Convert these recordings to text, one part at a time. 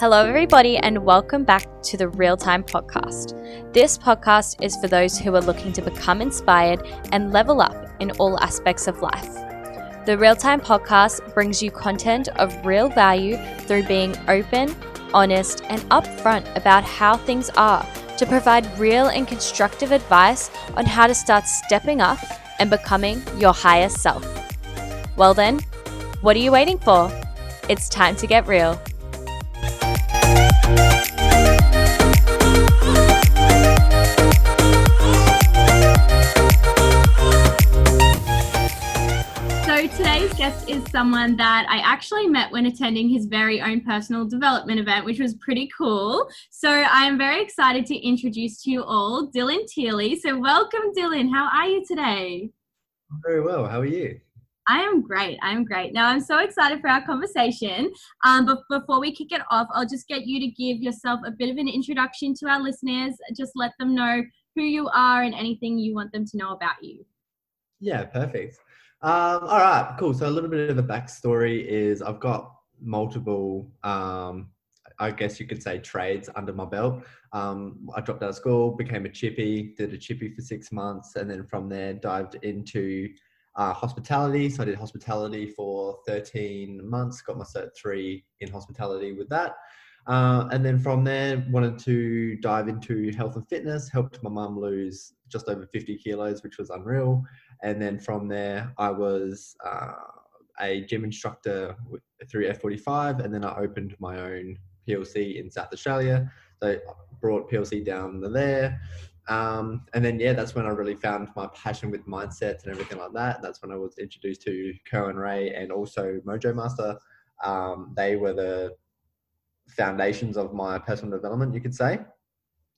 Hello, everybody, and welcome back to the Real Time Podcast. This podcast is for those who are looking to become inspired and level up in all aspects of life. The Real Time Podcast brings you content of real value through being open, honest, and upfront about how things are to provide real and constructive advice on how to start stepping up and becoming your higher self. Well, then, what are you waiting for? It's time to get real. Guest is someone that I actually met when attending his very own personal development event, which was pretty cool. So I am very excited to introduce to you all Dylan Teely. So welcome, Dylan. How are you today? Very well. How are you? I am great. I am great. Now I'm so excited for our conversation. Um, but before we kick it off, I'll just get you to give yourself a bit of an introduction to our listeners. Just let them know who you are and anything you want them to know about you. Yeah, perfect. Um, all right, cool. So a little bit of a backstory is I've got multiple, um, I guess you could say, trades under my belt. Um, I dropped out of school, became a chippy, did a chippy for six months, and then from there dived into uh, hospitality. So I did hospitality for 13 months, got my cert three in hospitality with that. Uh, and then from there, wanted to dive into health and fitness, helped my mum lose just over 50 kilos, which was unreal. And then from there, I was uh, a gym instructor through F45, and then I opened my own PLC in South Australia. So I brought PLC down there. Um, and then, yeah, that's when I really found my passion with mindsets and everything like that. That's when I was introduced to Kerwin Rae and also Mojo Master. Um, they were the foundations of my personal development, you could say.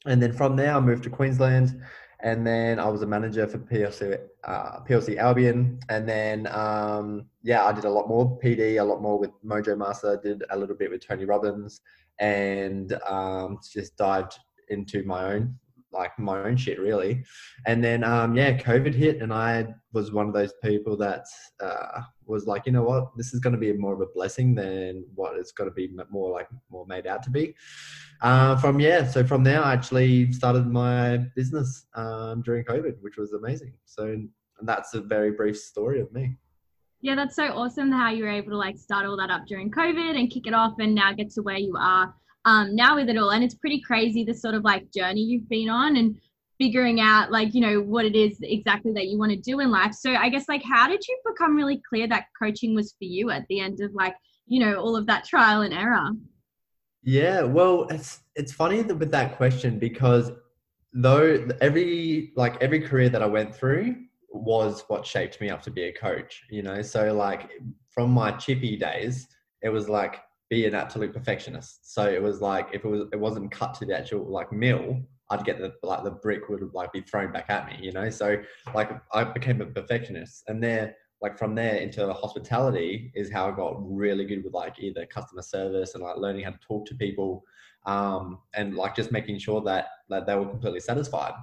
And then from there, I moved to Queensland and then I was a manager for PLC uh, PLC Albion, and then um, yeah, I did a lot more PD, a lot more with Mojo Master, did a little bit with Tony Robbins, and um, just dived into my own like my own shit really. And then um, yeah, COVID hit, and I was one of those people that uh, was like, you know what, this is going to be more of a blessing than what it's going to be more like more made out to be. Uh, from yeah, so from there, I actually started my business um, during COVID, which was amazing. So that's a very brief story of me. Yeah, that's so awesome how you were able to like start all that up during COVID and kick it off and now get to where you are um, now with it all. And it's pretty crazy the sort of like journey you've been on and figuring out like, you know, what it is exactly that you want to do in life. So I guess like how did you become really clear that coaching was for you at the end of like, you know, all of that trial and error? Yeah, well, it's it's funny with that question because though every like every career that I went through was what shaped me up to be a coach, you know. So like from my chippy days, it was like be an absolute perfectionist. So it was like if it was it wasn't cut to the actual like mill, I'd get the like the brick would like be thrown back at me, you know. So like I became a perfectionist, and there like from there into hospitality is how I got really good with like either customer service and like learning how to talk to people, um, and like just making sure that that they were completely satisfied,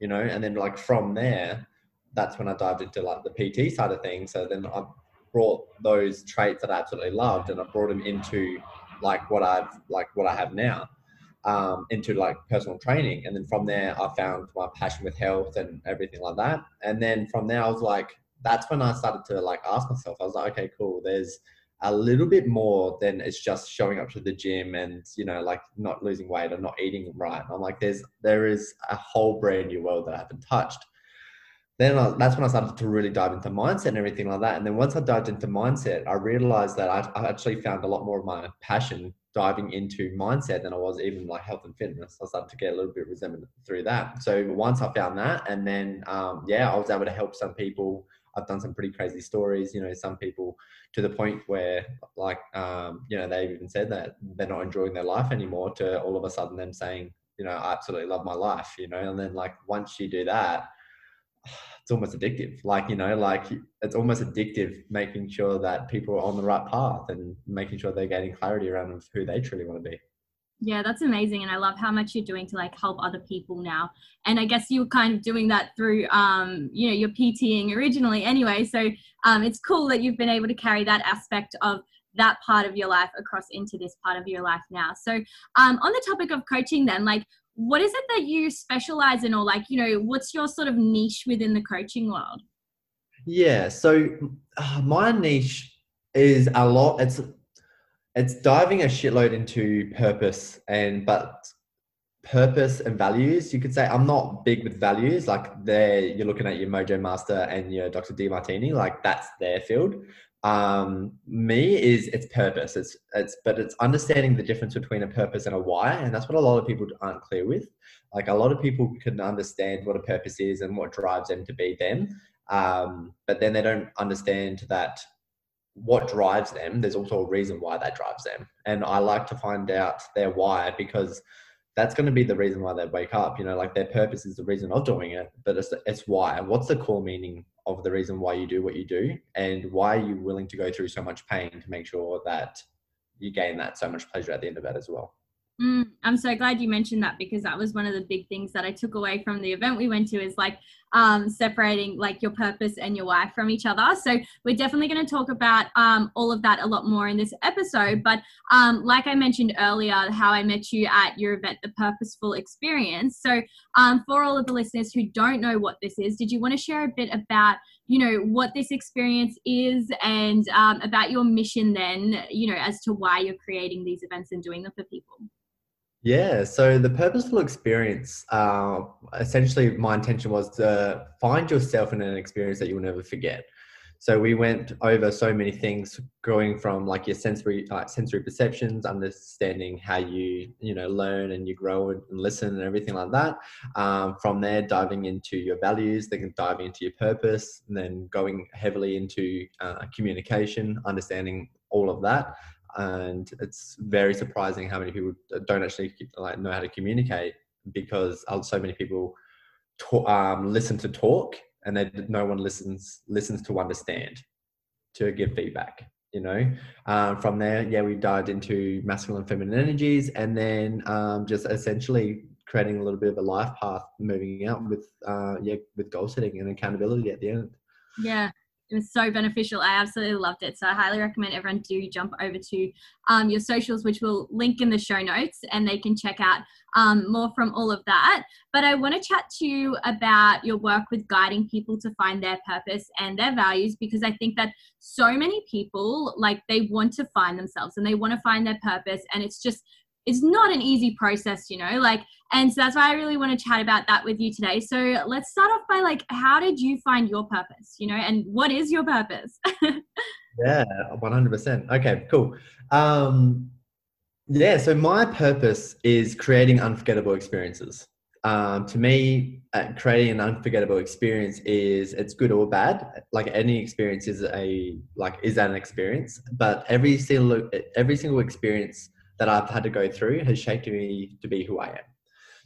you know. And then like from there, that's when I dived into like the PT side of things. So then I brought those traits that I absolutely loved and I brought them into like what I've like what I have now um, into like personal training. And then from there, I found my passion with health and everything like that. And then from there, I was like, that's when I started to like ask myself, I was like, okay, cool. There's a little bit more than it's just showing up to the gym and you know like not losing weight or not eating right. I'm like, there's there is a whole brand new world that I haven't touched then I, that's when I started to really dive into mindset and everything like that. And then once I dived into mindset, I realized that I, I, actually found a lot more of my passion diving into mindset than I was even like health and fitness. I started to get a little bit resentment through that. So once I found that, and then um, yeah, I was able to help some people. I've done some pretty crazy stories. You know, some people to the point where like um, you know they've even said that they're not enjoying their life anymore. To all of a sudden them saying, you know, I absolutely love my life. You know, and then like once you do that it's almost addictive. Like, you know, like it's almost addictive making sure that people are on the right path and making sure they're getting clarity around who they truly want to be. Yeah, that's amazing. And I love how much you're doing to like help other people now. And I guess you were kind of doing that through, um, you know, your PTing originally anyway. So um, it's cool that you've been able to carry that aspect of that part of your life across into this part of your life now. So, um, on the topic of coaching, then, like, what is it that you specialize in, or like, you know, what's your sort of niche within the coaching world? Yeah, so uh, my niche is a lot. It's it's diving a shitload into purpose and but purpose and values you could say i'm not big with values like there you're looking at your mojo master and your dr Demartini like that's their field um me is it's purpose. It's it's but it's understanding the difference between a purpose and a why and that's what a lot of people aren't clear with. Like a lot of people can understand what a purpose is and what drives them to be them. Um but then they don't understand that what drives them there's also a reason why that drives them. And i like to find out their why because that's going to be the reason why they wake up you know like their purpose is the reason of doing it but it's, it's why. What's the core meaning of the reason why you do what you do? And why are you willing to go through so much pain to make sure that you gain that so much pleasure at the end of it as well? Mm, I'm so glad you mentioned that because that was one of the big things that I took away from the event we went to is like um, separating like your purpose and your wife from each other. So we're definitely going to talk about um, all of that a lot more in this episode. But um, like I mentioned earlier, how I met you at your event, the Purposeful Experience. So um, for all of the listeners who don't know what this is, did you want to share a bit about you know what this experience is and um, about your mission then you know as to why you're creating these events and doing them for people yeah, so the purposeful experience, uh, essentially, my intention was to find yourself in an experience that you will never forget. So we went over so many things, going from like your sensory, like sensory perceptions, understanding how you, you know, learn and you grow and listen and everything like that. Um, from there, diving into your values, then diving into your purpose, and then going heavily into uh, communication, understanding all of that and it's very surprising how many people don't actually like know how to communicate because so many people talk, um, listen to talk and they, no one listens listens to understand to give feedback you know? Um, from there yeah we dived into masculine and feminine energies and then um, just essentially creating a little bit of a life path moving out with uh, yeah with goal setting and accountability at the end. Yeah it was so beneficial. I absolutely loved it. So I highly recommend everyone do jump over to um, your socials, which we'll link in the show notes, and they can check out um, more from all of that. But I want to chat to you about your work with guiding people to find their purpose and their values, because I think that so many people like they want to find themselves and they want to find their purpose, and it's just it's not an easy process, you know, like, and so that's why I really want to chat about that with you today. So let's start off by like, how did you find your purpose, you know, and what is your purpose? yeah, 100%. Okay, cool. Um, yeah, so my purpose is creating unforgettable experiences. Um, to me, uh, creating an unforgettable experience is it's good or bad. Like any experience is a like is that an experience, but every single every single experience that I've had to go through has shaped me to be who I am.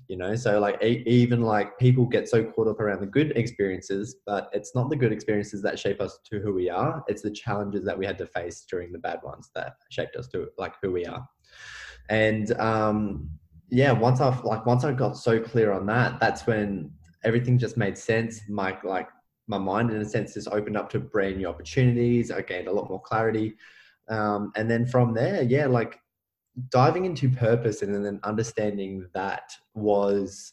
You know, so like even like people get so caught up around the good experiences, but it's not the good experiences that shape us to who we are. It's the challenges that we had to face during the bad ones that shaped us to like who we are. And um, yeah, once I've like once I got so clear on that, that's when everything just made sense. My like my mind in a sense just opened up to brand new opportunities. I gained a lot more clarity. Um, and then from there, yeah, like diving into purpose and then understanding that was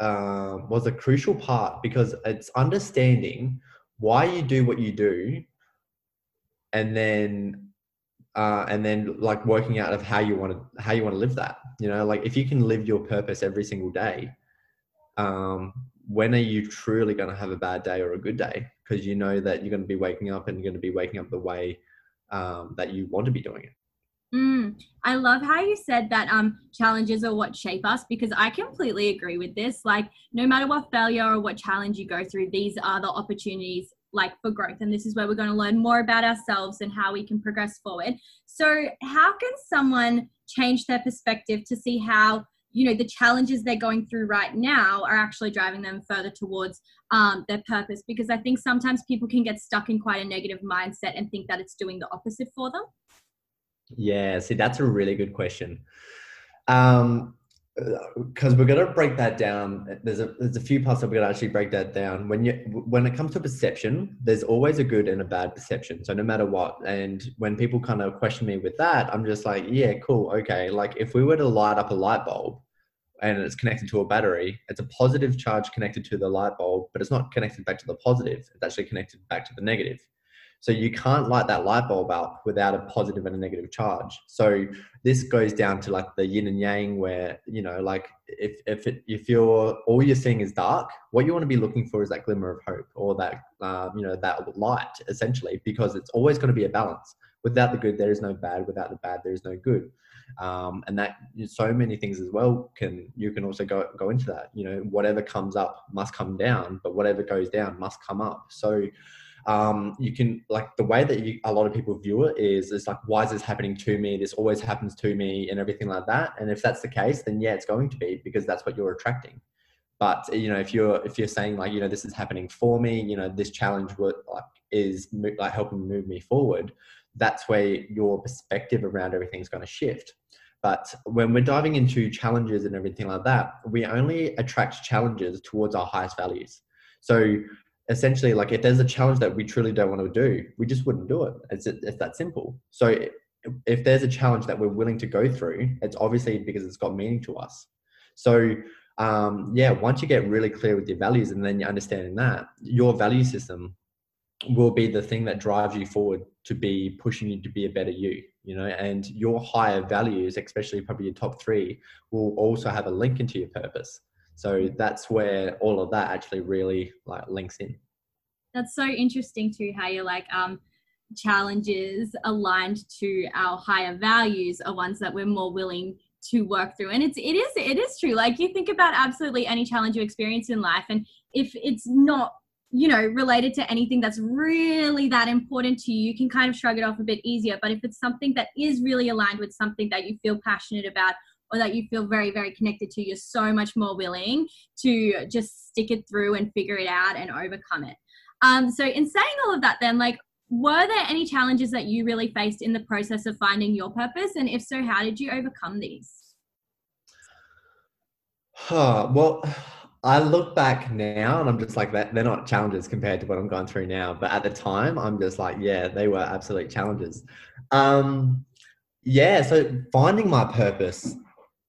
uh, was a crucial part because it's understanding why you do what you do and then uh, and then like working out of how you want to how you want to live that you know? Like if you can live your purpose every single day um, when are you truly going to have a bad day or a good day? Because you know that you're going to be waking up and you're going to be waking up the way um, that you want to be doing it Mm, I love how you said that um, challenges are what shape us because I completely agree with this. Like, no matter what failure or what challenge you go through, these are the opportunities like for growth. And this is where we're going to learn more about ourselves and how we can progress forward. So, how can someone change their perspective to see how you know the challenges they're going through right now are actually driving them further towards um, their purpose because i think sometimes people can get stuck in quite a negative mindset and think that it's doing the opposite for them yeah, see, that's a really good question. Um, because we're going to break that down there's a there's a few parts that we're going to actually break that down. When you when it comes to perception there's always a good and a bad perception so no matter what. And when people kind of question me with that i'm just like yeah cool okay like if we were to light up a light bulb and it's connected to a battery it's a positive charge connected to the light bulb but it's not connected back to the positive it's actually connected back to the negative so you can't light that light bulb up without a positive and a negative charge. So this goes down to like the yin and yang, where you know, like if if it, if you're all you're seeing is dark, what you want to be looking for is that glimmer of hope or that um, you know that light, essentially, because it's always going to be a balance. Without the good, there is no bad. Without the bad, there is no good. Um, and that so many things as well can you can also go go into that. You know, whatever comes up must come down, but whatever goes down must come up. So um, you can like the way that you, a lot of people view it is it's like why is this happening to me? This always happens to me and everything like that. And if that's the case then yeah it's going to be because that's what you're attracting. But you know if you're if you're saying like you know this is happening for me you know this challenge would like is like helping move me forward that's where your perspective around everything is going to shift. But when we're diving into challenges and everything like that we only attract challenges towards our highest values. So essentially like if there's a challenge that we truly don't want to do we just wouldn't do it. It's, it's that simple. So if there's a challenge that we're willing to go through it's obviously because it's got meaning to us. So um, yeah once you get really clear with your values and then you're understanding that your value system will be the thing that drives you forward to be pushing you to be a better you you know? And your higher values especially probably your top three will also have a link into your purpose so that's where all of that actually really like links in. That's so interesting too, how you're like, um, challenges aligned to our higher values are ones that we're more willing to work through. And it's it is it is true. Like you think about absolutely any challenge you experience in life and if it's not you know related to anything that's really that important to you you can kind of shrug it off a bit easier. But if it's something that is really aligned with something that you feel passionate about or that you feel very, very connected to, you're so much more willing to just stick it through and figure it out and overcome it. Um, so, in saying all of that, then, like, were there any challenges that you really faced in the process of finding your purpose? And if so, how did you overcome these? Huh, well, I look back now and I'm just like that they're not challenges compared to what I'm going through now. But at the time, I'm just like, yeah, they were absolute challenges. Um, yeah, so finding my purpose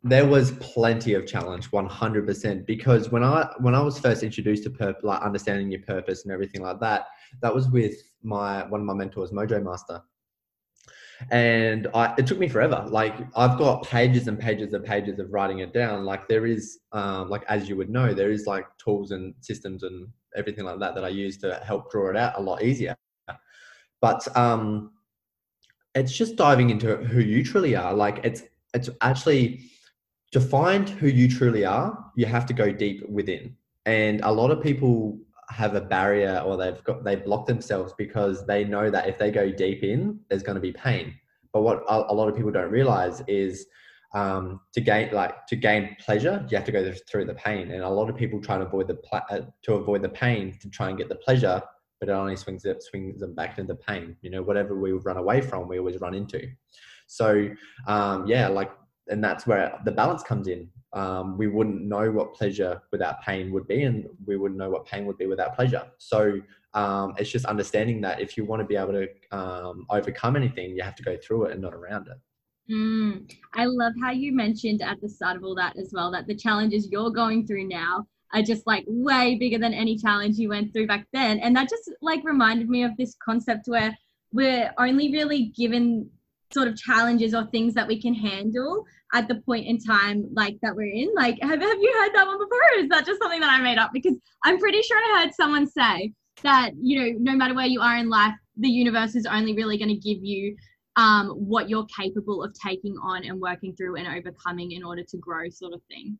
there was plenty of challenge 100% because when i when i was first introduced to purpose like understanding your purpose and everything like that that was with my one of my mentors mojo master. And I, it took me forever. Like i've got pages and pages and pages of writing it down. Like there is um, like as you would know there is like tools and systems and everything like that that i use to help draw it out a lot easier. But um it's just diving into who you truly are. Like it's it's actually to find who you truly are, you have to go deep within. And a lot of people have a barrier or they've got they block themselves because they know that if they go deep in, there's going to be pain. But what a, lot of people don't realize is um, to gain like to gain pleasure, you have to go through the pain. And a lot of people try to avoid the pl- uh, to avoid the pain to try and get the pleasure, but it only swings it swings them back into the pain. You know, whatever we run away from, we always run into. So um, yeah, like and that's where the balance comes in. Um, we wouldn't know what pleasure without pain would be, and we wouldn't know what pain would be without pleasure. So um, it's just understanding that if you want to be able to um, overcome anything, you have to go through it and not around it. Mm, I love how you mentioned at the start of all that as well that the challenges you're going through now are just like way bigger than any challenge you went through back then. And that just like reminded me of this concept where we're only really given sort of challenges or things that we can handle at the point in time like that we're in. Like have, have you heard that one before or is that just something that i made up? Because i'm pretty sure i heard someone say that you know no matter where you are in life the universe is only really going to give you um, what you're capable of taking on and working through and overcoming in order to grow sort of thing.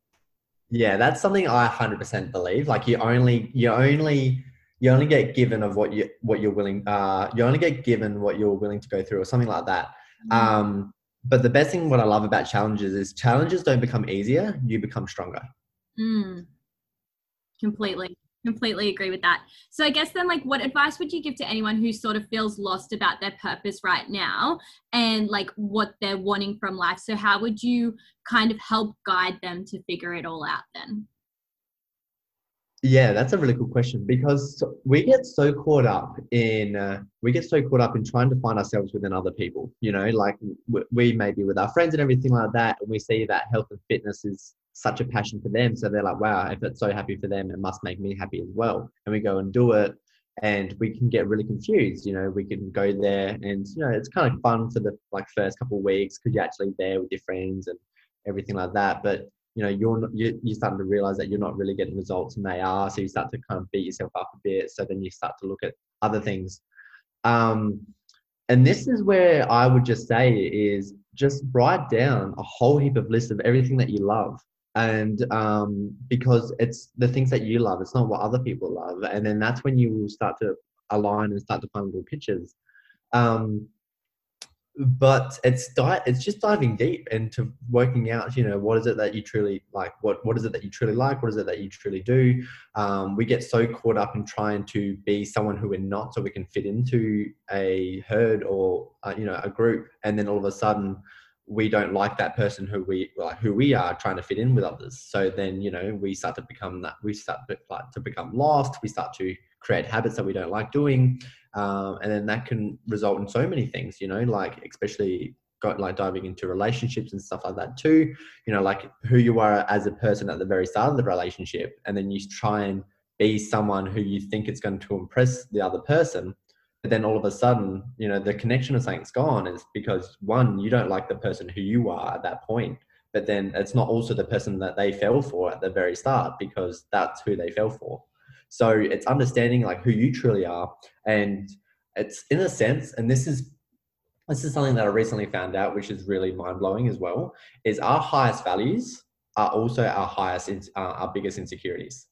Yeah that's something i 100% believe. Like you only you only you only get given of what you what you're willing uh you only get given what you're willing to go through or something like that. Um, but the best thing, what I love about challenges is challenges don't become easier, you become stronger. Mm. Completely. completely agree with that so i guess then like what advice would you give to anyone who sort of feels lost about their purpose right now and like what they're wanting from life so how would you kind of help guide them to figure it all out then yeah that's a really good question because we get so caught up in uh, we get so caught up in trying to find ourselves within other people you know like we may be with our friends and everything like that and we see that health and fitness is such a passion for them. So they're like, wow, if it's so happy for them, it must make me happy as well. And we go and do it and we can get really confused. You know, we can go there and, you know, it's kind of fun for the like first couple of weeks because you're actually there with your friends and everything like that. But, you know, you're, you're starting to realize that you're not really getting results and they are. So you start to kind of beat yourself up a bit. So then you start to look at other things. Um, and this is where I would just say is just write down a whole heap of lists of everything that you love and um, because it's the things that you love it's not what other people love and then that's when you will start to align and start to find little pictures um, but it's di- it's just diving deep into working out you know what is it that you truly like what what is it that you truly like what is it that you truly do? Um, we get so caught up in trying to be someone who we're not so we can fit into a herd or uh, you know a group and then all of a sudden we don't like that person who we like who we are trying to fit in with others. So then you know we start to become that we start to, like, to become lost. We start to create habits that we don't like doing um, and then that can result in so many things you know like especially got like diving into relationships and stuff like that too you know like who you are as a person at the very start of the relationship and then you try and be someone who you think it's going to impress the other person but then all of a sudden, you know, the connection of something's gone is because one, you don't like the person who you are at that point, but then it's not also the person that they fell for at the very start because that's who they fell for. So it's understanding like who you truly are. And it's in a sense, and this is this is something that I recently found out, which is really mind blowing as well, is our highest values are also our highest, uh, our biggest insecurities.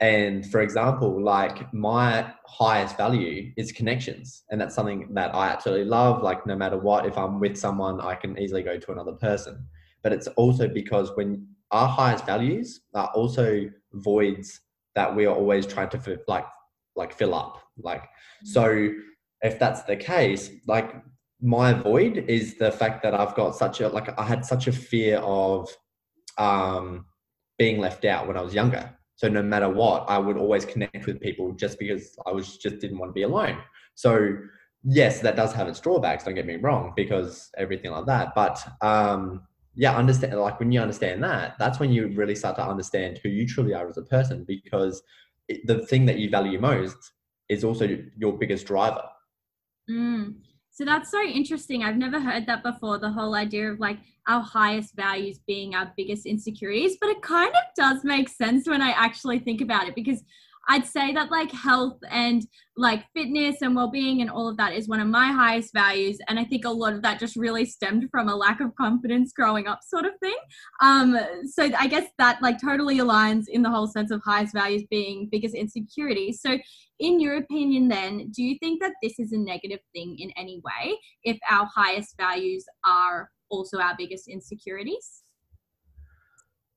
And for example, like my highest value is connections. And that's something that I absolutely love. Like, no matter what, if I'm with someone, I can easily go to another person. But it's also because when our highest values are also voids that we are always trying to like, like fill up. Like, so if that's the case, like my void is the fact that I've got such a, like, I had such a fear of um, being left out when I was younger so no matter what, I would always connect with people just because I was just didn't want to be alone. So yes, that does have its drawbacks. Don't get me wrong, because everything like that. But um, yeah, understand. Like when you understand that, that's when you really start to understand who you truly are as a person. Because it, the thing that you value most is also your biggest driver. Mm. So that's so interesting. I've never heard that before. The whole idea of like our highest values being our biggest insecurities, but it kind of does make sense when I actually think about it because I'd say that like health and like fitness and well-being and all of that is one of my highest values and I think a lot of that just really stemmed from a lack of confidence growing up sort of thing. Um so I guess that like totally aligns in the whole sense of highest values being biggest insecurities. So in your opinion then, do you think that this is a negative thing in any way if our highest values are also our biggest insecurities?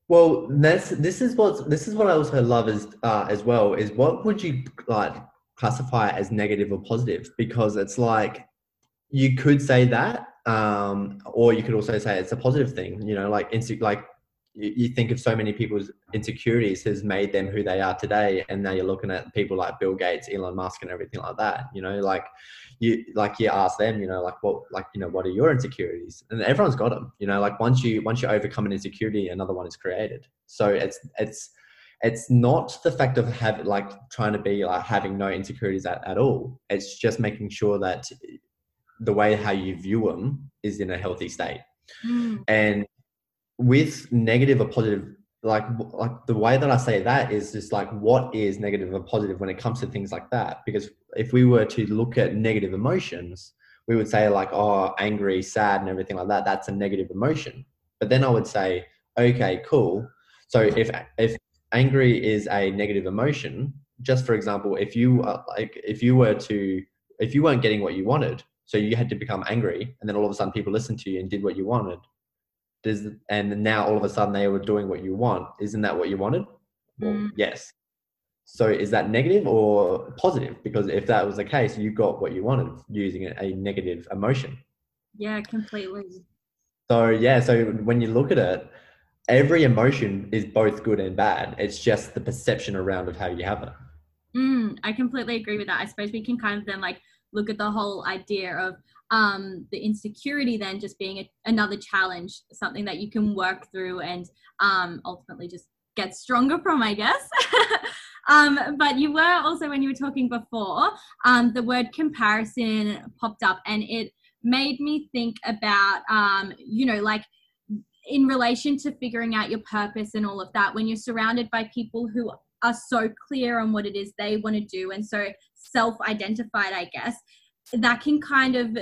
Well, this this is what this is what I also love as uh, as well is what would you like classify as negative or positive? Because it's like you could say that, um, or you could also say it's a positive thing. You know, like inse- like you, think of so many people's insecurities has made them who they are today and now you're looking at people like bill gates elon musk and everything like that you know like you like you ask them you know like what like you know what are your insecurities? And everyone's got them you know like once you once you overcome an insecurity another one is created. So it's it's it's not the fact of have like trying to be like having no insecurities at, at all. It's just making sure that the way how you view them is in a healthy state. Mm. and with negative or positive like like the way that I say that is just like what is negative or positive when it comes to things like that? Because if we were to look at negative emotions we would say like oh angry sad and everything like that that's a negative emotion. But then I would say okay cool. So if if angry is a negative emotion just for example if you like if you were to if you weren't getting what you wanted so you had to become angry and then all of a sudden people listened to you and did what you wanted does and now all of a sudden they were doing what you want isn't that what you wanted well, mm. yes So is that negative or positive? Because if that was the case, you got what you wanted using a negative emotion. Yeah, completely. So yeah, so when you look at it, every emotion is both good and bad. It's just the perception around of how you have it. Mm, I completely agree with that. I suppose we can kind of then like look at the whole idea of um, the insecurity then just being a, another challenge, something that you can work through and um, ultimately just get stronger from, I guess. um, but you were also, when you were talking before, um, the word comparison popped up and it made me think about, um, you know, like in relation to figuring out your purpose and all of that, when you're surrounded by people who are so clear on what it is they want to do and so self identified, I guess, that can kind of,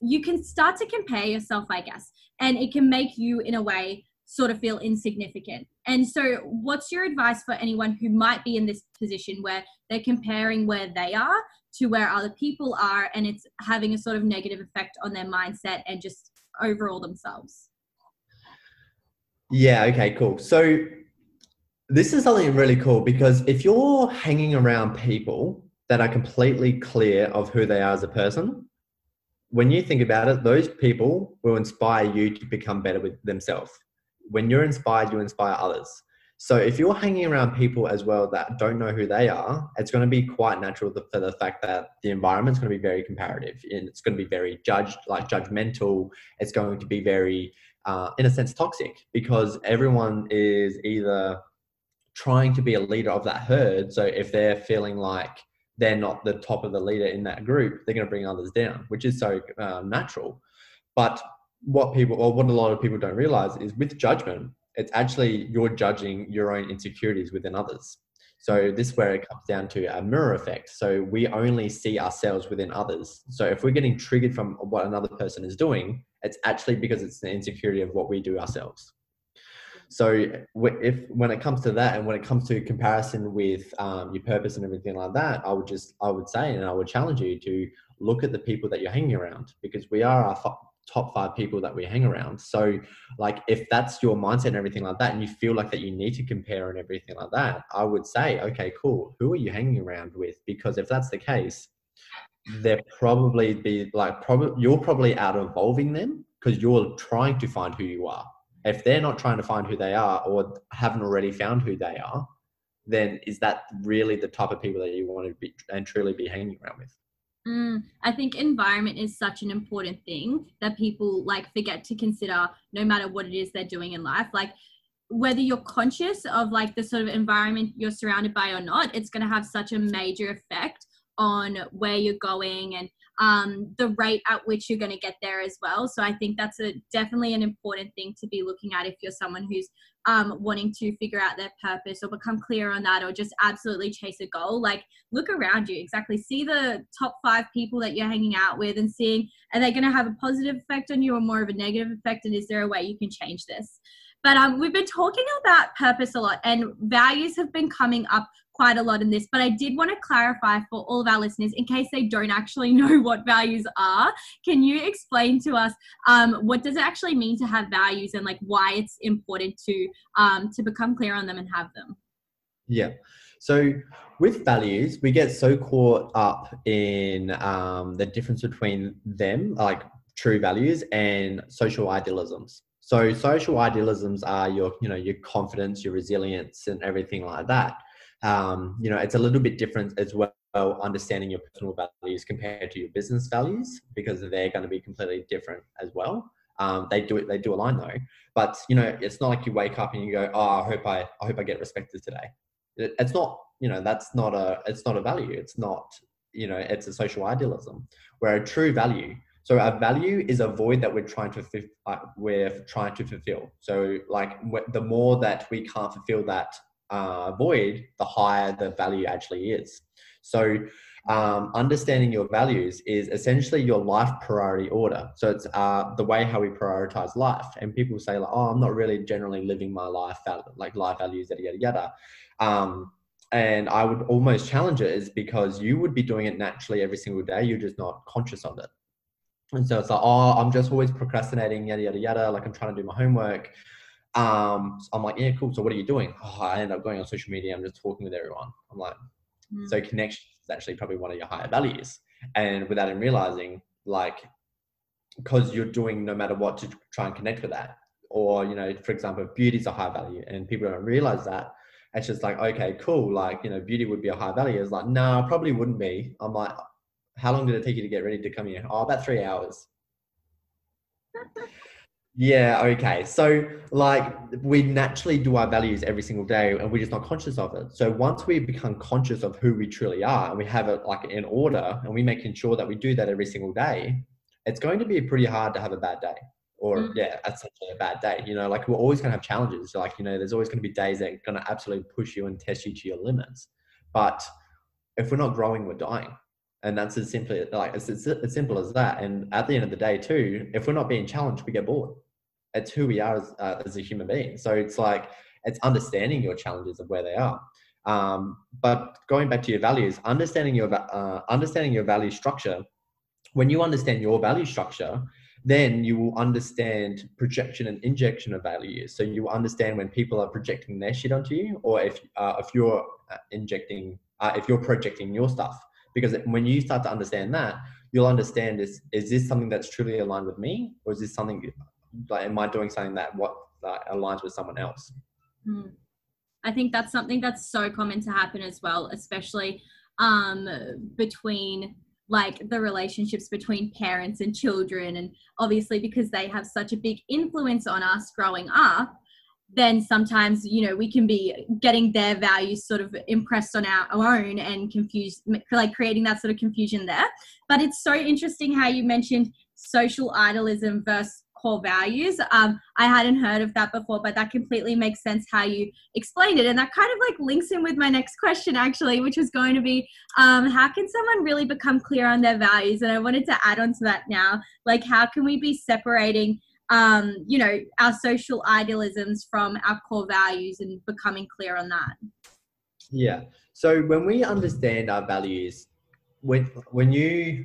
you can start to compare yourself, I guess, and it can make you, in a way, sort of feel insignificant. And so, what's your advice for anyone who might be in this position where they're comparing where they are to where other people are and it's having a sort of negative effect on their mindset and just overall themselves? Yeah, okay, cool. So, this is something really cool because if you're hanging around people that are completely clear of who they are as a person, when you think about it, those people will inspire you to become better with themselves when you're inspired, you inspire others. So if you're hanging around people as well that don't know who they are, it's going to be quite natural for the fact that the environment's going to be very comparative and it's going to be very judged, like judgmental. It's going to be very, uh, in a sense, toxic because everyone is either trying to be a leader of that herd. So if they're feeling like they're not the top of the leader in that group, they're going to bring others down, which is so uh, natural. But what people or what a lot of people don't realize is with judgment it's actually you're judging your own insecurities within others. So this is where it comes down to a mirror effect. So we only see ourselves within others. So if we're getting triggered from what another person is doing it's actually because it's the insecurity of what we do ourselves so if when it comes to that and when it comes to comparison with um, your purpose and everything like that i would just i would say and i would challenge you to look at the people that you're hanging around because we are our top five people that we hang around. So, like, if that's your mindset and everything like that, and you feel like that you need to compare and everything like that, I would say, okay, cool. Who are you hanging around with? Because if that's the case, they're probably be like, probably you're probably out of evolving them because you're trying to find who you are. If they're not trying to find who they are or haven't already found who they are, then is that really the type of people that you want to be and truly be hanging around with? Mm, I think environment is such an important thing that people like forget to consider no matter what it is they're doing in life. Like whether you're conscious of like the sort of environment you're surrounded by or not, it's going to have such a major effect on where you're going and um, the rate at which you're going to get there as well. So I think that's a definitely an important thing to be looking at if you're someone who's um, wanting to figure out their purpose or become clear on that or just absolutely chase a goal. Like look around you, exactly. See the top five people that you're hanging out with and seeing are they going to have a positive effect on you or more of a negative effect? And is there a way you can change this? But um, we've been talking about purpose a lot, and values have been coming up quite a lot in this, but I did want to clarify for all of our listeners, in case they don't actually know what values are, can you explain to us um, what does it actually mean to have values and like why it's important to um, to become clear on them and have them? Yeah. So with values, we get so caught up in um, the difference between them, like true values, and social idealisms. So social idealisms are your, you know, your confidence, your resilience, and everything like that um, you know, it's a little bit different as well understanding your personal values compared to your business values because they're going to be completely different as well. Um, they do it, they do align though, but you know, it's not like you wake up and you go, "Oh, I hope I, I hope I get respected today." It, it's not, you know, that's not a, it's not a value. It's not, you know, it's a social idealism. Where a true value, so a value is a void that we're trying to, uh, we're trying to fulfill. So like the more that we can't fulfill that uh, void, the higher the value actually is. So, um, understanding your values is essentially your life priority order. So it's uh, the way how we prioritize life. And people say like, "Oh, I'm not really generally living my life like life values, yada yada yada." Um, and I would almost challenge it is because you would be doing it naturally every single day. You're just not conscious of it. And so it's like, oh, I'm just always procrastinating, yada yada yada. Like I'm trying to do my homework Um, so I'm like, yeah, cool. So what are you doing? Oh, I end up going on social media. I'm just talking with everyone. I'm like, Mm. so connection is actually probably one of your higher values. And without him realizing, like, because you're doing no matter what to try and connect with that. Or, you know, for example, beauty is a high value and people don't realize that. It's just like, okay, cool. Like, you know, beauty would be a high value. It's like, no, probably wouldn't be. I'm like, how long did it take you to get ready to come here? Oh, about three hours. Yeah, okay. So, like, we naturally do our values every single day and we're just not conscious of it. So, once we become conscious of who we truly are and we have it like in order and we're making sure that we do that every single day, it's going to be pretty hard to have a bad day or, Mm. yeah, essentially a bad day. You know, like, we're always going to have challenges. Like, you know, there's always going to be days that are going to absolutely push you and test you to your limits. But if we're not growing, we're dying. And that's as simply like it's, it's as simple as that. And at the end of the day, too, if we're not being challenged, we get bored it's who we are as, uh, as a human being. So it's like it's understanding your challenges of where they are. Um, but going back to your values, understanding your uh, understanding your value structure. When you understand your value structure, then you will understand projection and injection of values. So you will understand when people are projecting their shit onto you, or if uh, if you're uh, injecting, uh, if you're projecting your stuff. Because when you start to understand that, you'll understand is is this something that's truly aligned with me, or is this something like am i doing something that what like, aligns with someone else Mm. I think that's something that's so common to happen as well, especially um, between like the relationships between parents and children. And obviously, because they have such a big influence on us growing up, then sometimes, you know, we can be getting their values sort of impressed on our own and confused, like creating that sort of confusion there. But it's so interesting how you mentioned social idealism versus core values. Um, I hadn't heard of that before, but that completely makes sense how you explained it. And that kind of like links in with my next question, actually, which was going to be um, how can someone really become clear on their values? And I wanted to add on to that now. Like, how can we be separating? Um, you know, our social idealisms from our core values and becoming clear on that. yeah so when we understand our values when when you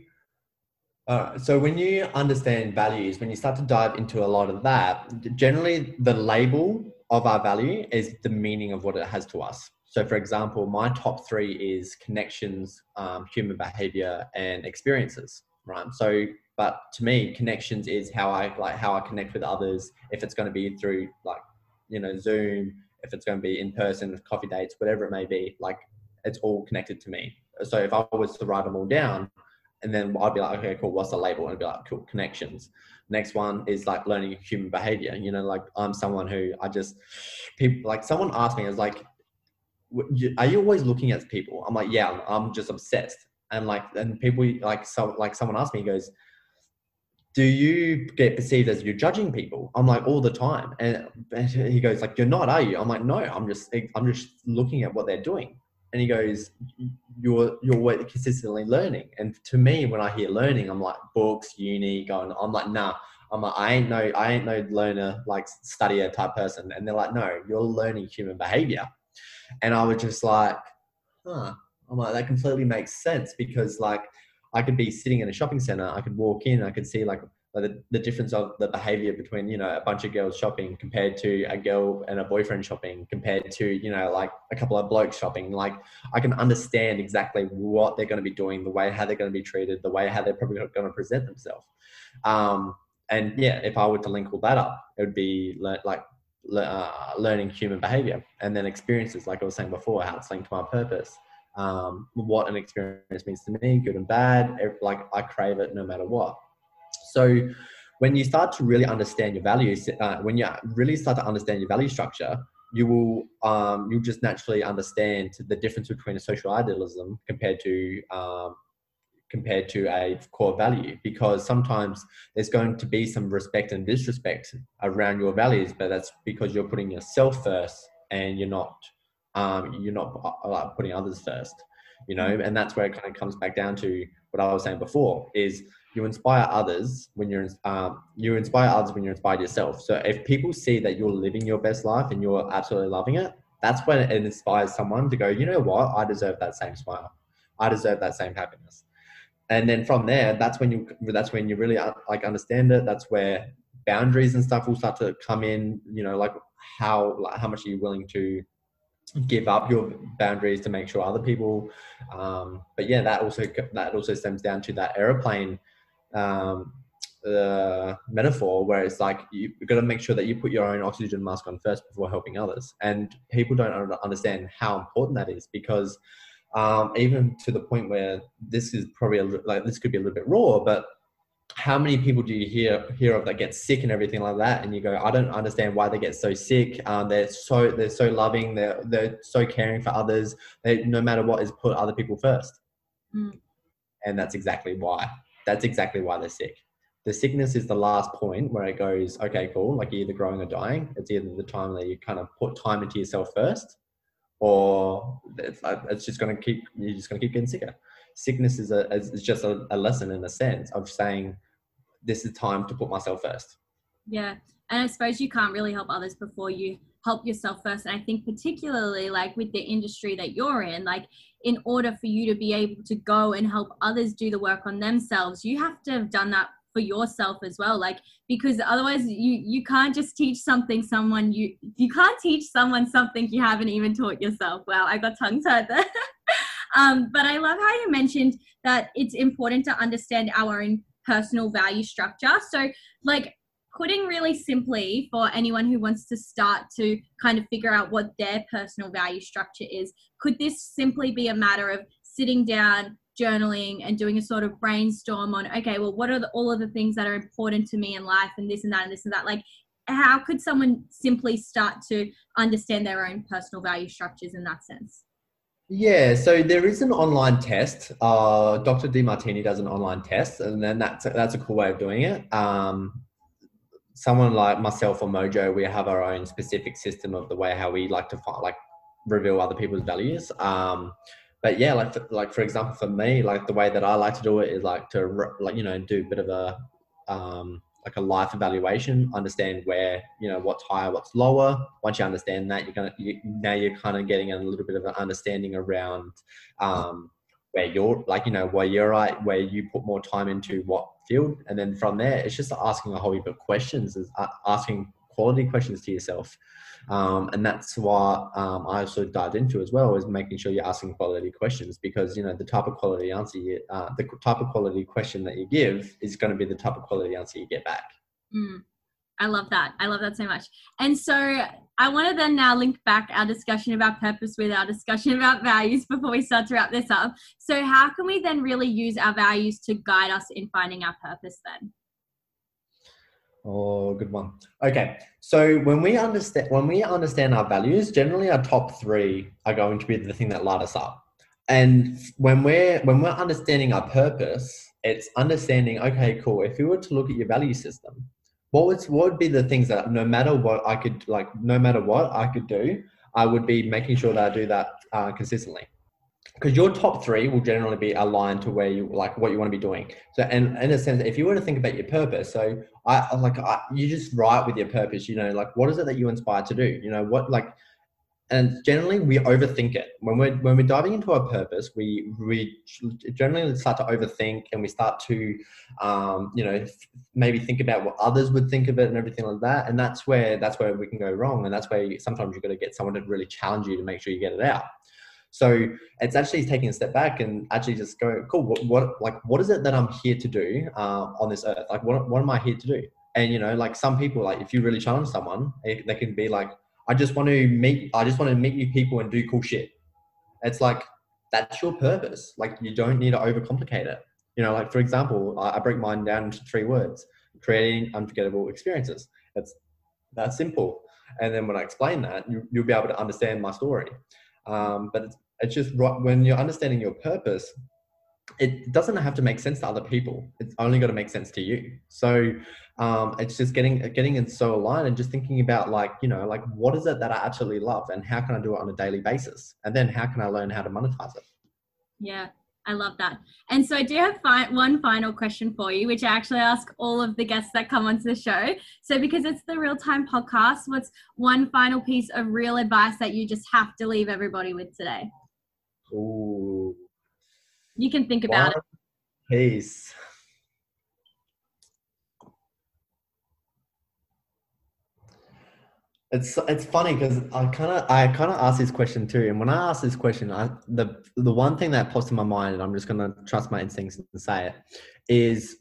uh, so when you understand values when you start to dive into a lot of that generally the label of our value is the meaning of what it has to us. So for example my top three is connections um, human behavior and experiences right? So but to me connections is how i like how i connect with others. If it's going to be through like you know zoom if it's going to be in person coffee dates whatever it may be like it's all connected to me. So if i was to write them all down and then i'd be like okay cool what's the label? And i'd be like cool connections. Next one is like learning human behavior you know like i'm someone who i just people like someone asked me i was like are you always looking at people? I'm like yeah i'm, just obsessed. And like and people like so like someone asked me he goes do you get perceived as you're judging people? I'm like all the time. And, and he goes like you're not are you? I'm like no i'm just i'm just looking at what they're doing and he goes you're you're consistently learning. And to me when i hear learning i'm like books uni going i'm like nah. I'm like i ain't no i ain't no learner like studier type person. And they're like no you're learning human behavior. And i was just like huh. I'm like that completely makes sense because like i could be sitting in a shopping center i could walk in i could see like the, the difference of the behavior between you know a bunch of girls shopping compared to a girl and a boyfriend shopping compared to you know like a couple of blokes shopping. Like i can understand exactly what they're going to be doing the way how they're going to be treated the way how they're probably going to present themselves. Um, and yeah if i were to link all that up it would be le- like le- uh, learning human behavior and then experiences like i was saying before how it's linked to my purpose. Um, what an experience means to me good and bad like i crave it no matter what so when you start to really understand your values, uh, when you really start to understand your value structure, you will um, you'll just naturally understand the difference between a social idealism compared to um, compared to a core value. Because sometimes there's going to be some respect and disrespect around your values but that's because you're putting yourself first and you're not um, you're not uh, putting others first you know? And that's where it kind of comes back down to what i was saying before is you inspire others when you're um, you inspire others when you're inspired yourself. So if people see that you're living your best life and you're absolutely loving it that's when it inspires someone to go you know what? I deserve that same smile. I deserve that same happiness. And then from there that's when you that's when you really uh, like understand it. That's where boundaries and stuff will start to come in you know like how like how much are you willing to give up your boundaries to make sure other people um, but yeah that also that also stems down to that aeroplane um, the metaphor where it's like you've got to make sure that you put your own oxygen mask on first before helping others. And people don't understand how important that is because um, even to the point where this is probably a, like this could be a little bit raw but how many people do you hear hear of that get sick and everything like that? And you go i don't understand why they get so sick. Um, they're so they're so loving. They're they're so caring for others. They no matter what is put other people first. Mm. and that's exactly why that's exactly why they're sick the sickness is the last point where it goes okay cool like you're either growing or dying it's either the time that you kind of put time into yourself first or it's, uh, it's just going to keep you're just going to keep getting sicker sickness is a is just a, a lesson in a sense of saying this is time to put myself first. Yeah. And I suppose you can't really help others before you help yourself first. And I think, particularly like with the industry that you're in, like in order for you to be able to go and help others do the work on themselves, you have to have done that for yourself as well like because otherwise you you can't just teach something someone you you can't teach someone something you haven't even taught yourself wow i got tongue tied there um, but i love how you mentioned that it's important to understand our own personal value structure. So, like, putting really simply for anyone who wants to start to kind of figure out what their personal value structure is, could this simply be a matter of sitting down, journaling, and doing a sort of brainstorm on, okay, well, what are the, all of the things that are important to me in life, and this and that, and this and that? Like, how could someone simply start to understand their own personal value structures in that sense? Yeah, so there is an online test. Uh, Dr. Demartini does an online test, and then that's a, that's a cool way of doing it. Um, someone like myself or Mojo, we have our own specific system of the way how we like to find, like reveal other people's values. Um, but yeah, like for, like for example, for me, like the way that I like to do it is like to like you know do a bit of a um, like a life evaluation, understand where you know what's higher, what's lower. Once you understand that, you're gonna you, now you're kind of getting a little bit of an understanding around um, where you're like you know where you're at, where you put more time into what field, and then from there, it's just asking a whole heap of questions, is uh, asking quality questions to yourself. Um, and that's what um, I also dived into as well is making sure you're asking quality questions because you know the type of quality answer you, uh, the type of quality question that you give is going to be the type of quality answer you get back. Mm, I love that. I love that so much. And so I want to then now link back our discussion about purpose with our discussion about values before we start to wrap this up. So how can we then really use our values to guide us in finding our purpose then? Oh, good one. Okay, so when we understand when we understand our values, generally our top three are going to be the thing that light us up. And when we're when we're understanding our purpose, it's understanding. Okay, cool. If we were to look at your value system, what would what would be the things that no matter what I could like, no matter what I could do, I would be making sure that I do that uh, consistently because your top three will generally be aligned to where you like what you want to be doing. So, and in a sense, if you were to think about your purpose, so I like I, you just write with your purpose. You know, like what is it that you inspire to do? You know, what like, and generally we overthink it when we're when we're diving into our purpose. We we generally start to overthink and we start to, um, you know, maybe think about what others would think of it and everything like that. And that's where that's where we can go wrong. And that's where you, sometimes you've got to get someone to really challenge you to make sure you get it out. So it's actually taking a step back and actually just going, cool, what, what like what is it that I'm here to do uh, on this earth? Like what what am I here to do? And you know, like some people, like if you really challenge someone, they, they can be like, I just want to meet, I just want to meet new people and do cool shit. It's like that's your purpose. Like you don't need to overcomplicate it. You know, like for example, I, I break mine down into three words: creating unforgettable experiences. It's that simple. And then when I explain that, you, you'll be able to understand my story. Um, but it's, it's just when you're understanding your purpose, it doesn't have to make sense to other people. It's only got to make sense to you. So um, it's just getting getting it so aligned and just thinking about like you know like what is it that I absolutely love and how can I do it on a daily basis, and then how can I learn how to monetize it. Yeah, I love that. And so I do have fi- one final question for you, which I actually ask all of the guests that come onto the show. So because it's the real time podcast, what's one final piece of real advice that you just have to leave everybody with today? Ooh. You can think about it. Piece. It's it's funny because I kind of I kind of asked this question too, and when I asked this question, I the the one thing that pops in my mind, and I'm just gonna trust my instincts and say it, is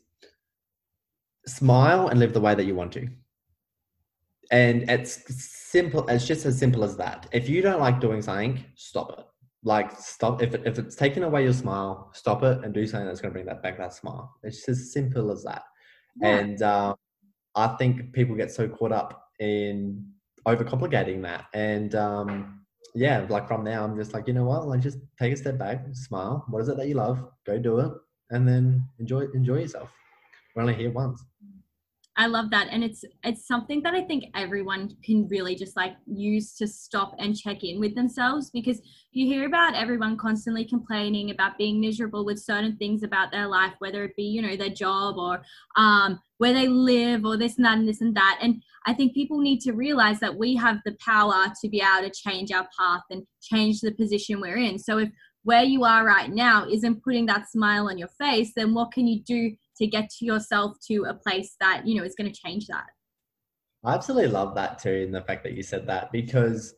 smile and live the way that you want to. And it's simple. It's just as simple as that. If you don't like doing something, stop it. Like stop if it, if it's taking away your smile, stop it and do something that's going to bring that back that smile. It's as simple as that. Yeah. And uh, I think people get so caught up in overcomplicating that. And um, yeah, like from now, I'm just like, you know what? Like, just take a step back, smile. What is it that you love? Go do it, and then enjoy enjoy yourself. We're only here once. I love that. And it's it's something that I think everyone can really just like use to stop and check in with themselves because you hear about everyone constantly complaining about being miserable with certain things about their life, whether it be, you know, their job or um, where they live or this and that and this and that. And I think people need to realize that we have the power to be able to change our path and change the position we're in. So if where you are right now isn't putting that smile on your face, then what can you do to get to yourself to a place that, you know, is going to change that? I absolutely love that too, and the fact that you said that because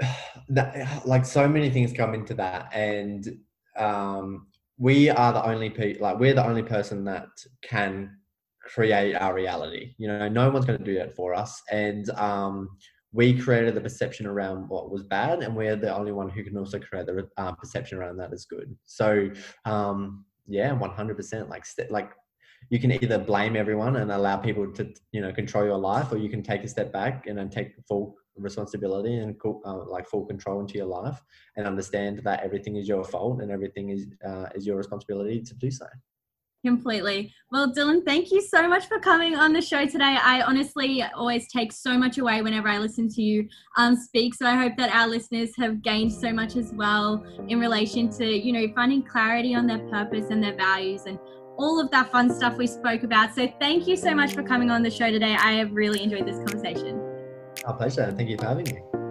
that, like so many things come into that, and um, we are the only pe- like we're the only person that can create our reality. You know, no one's going to do that for us, and um, we created the perception around what was bad, and we're the only one who can also create the uh, perception around that as good. So, um, yeah, one hundred percent. Like, st- like you can either blame everyone and allow people to, you know, control your life, or you can take a step back and then take full responsibility and uh, like full control into your life and understand that everything is your fault and everything is uh, is your responsibility to do so completely. Well dylan thank you so much for coming on the show today. I honestly always take so much away whenever i listen to you um, speak so i hope that our listeners have gained so much as well in relation to you know finding clarity on their purpose and their values and all of that fun stuff we spoke about. So thank you so much for coming on the show today. I have really enjoyed this conversation. Our pleasure. Thank you for having me.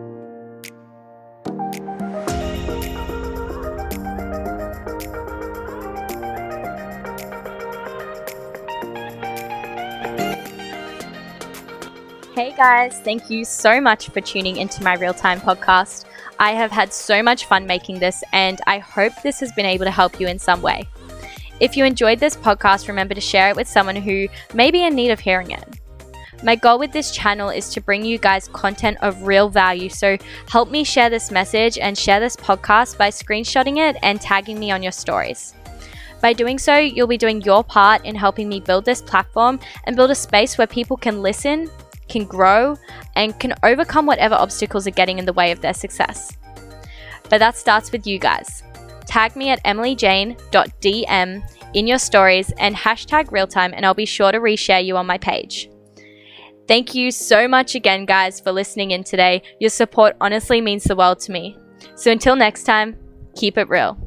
Hey guys, thank you so much for tuning into my real time podcast. I have had so much fun making this, and I hope this has been able to help you in some way. If you enjoyed this podcast, remember to share it with someone who may be in need of hearing it. My goal with this channel is to bring you guys content of real value. So help me share this message and share this podcast by screenshotting it and tagging me on your stories. By doing so, you'll be doing your part in helping me build this platform and build a space where people can listen, can grow, and can overcome whatever obstacles are getting in the way of their success. But that starts with you guys. Tag me at emilyjane.dm in your stories and hashtag realtime, and I'll be sure to reshare you on my page. Thank you so much again, guys, for listening in today. Your support honestly means the world to me. So until next time, keep it real.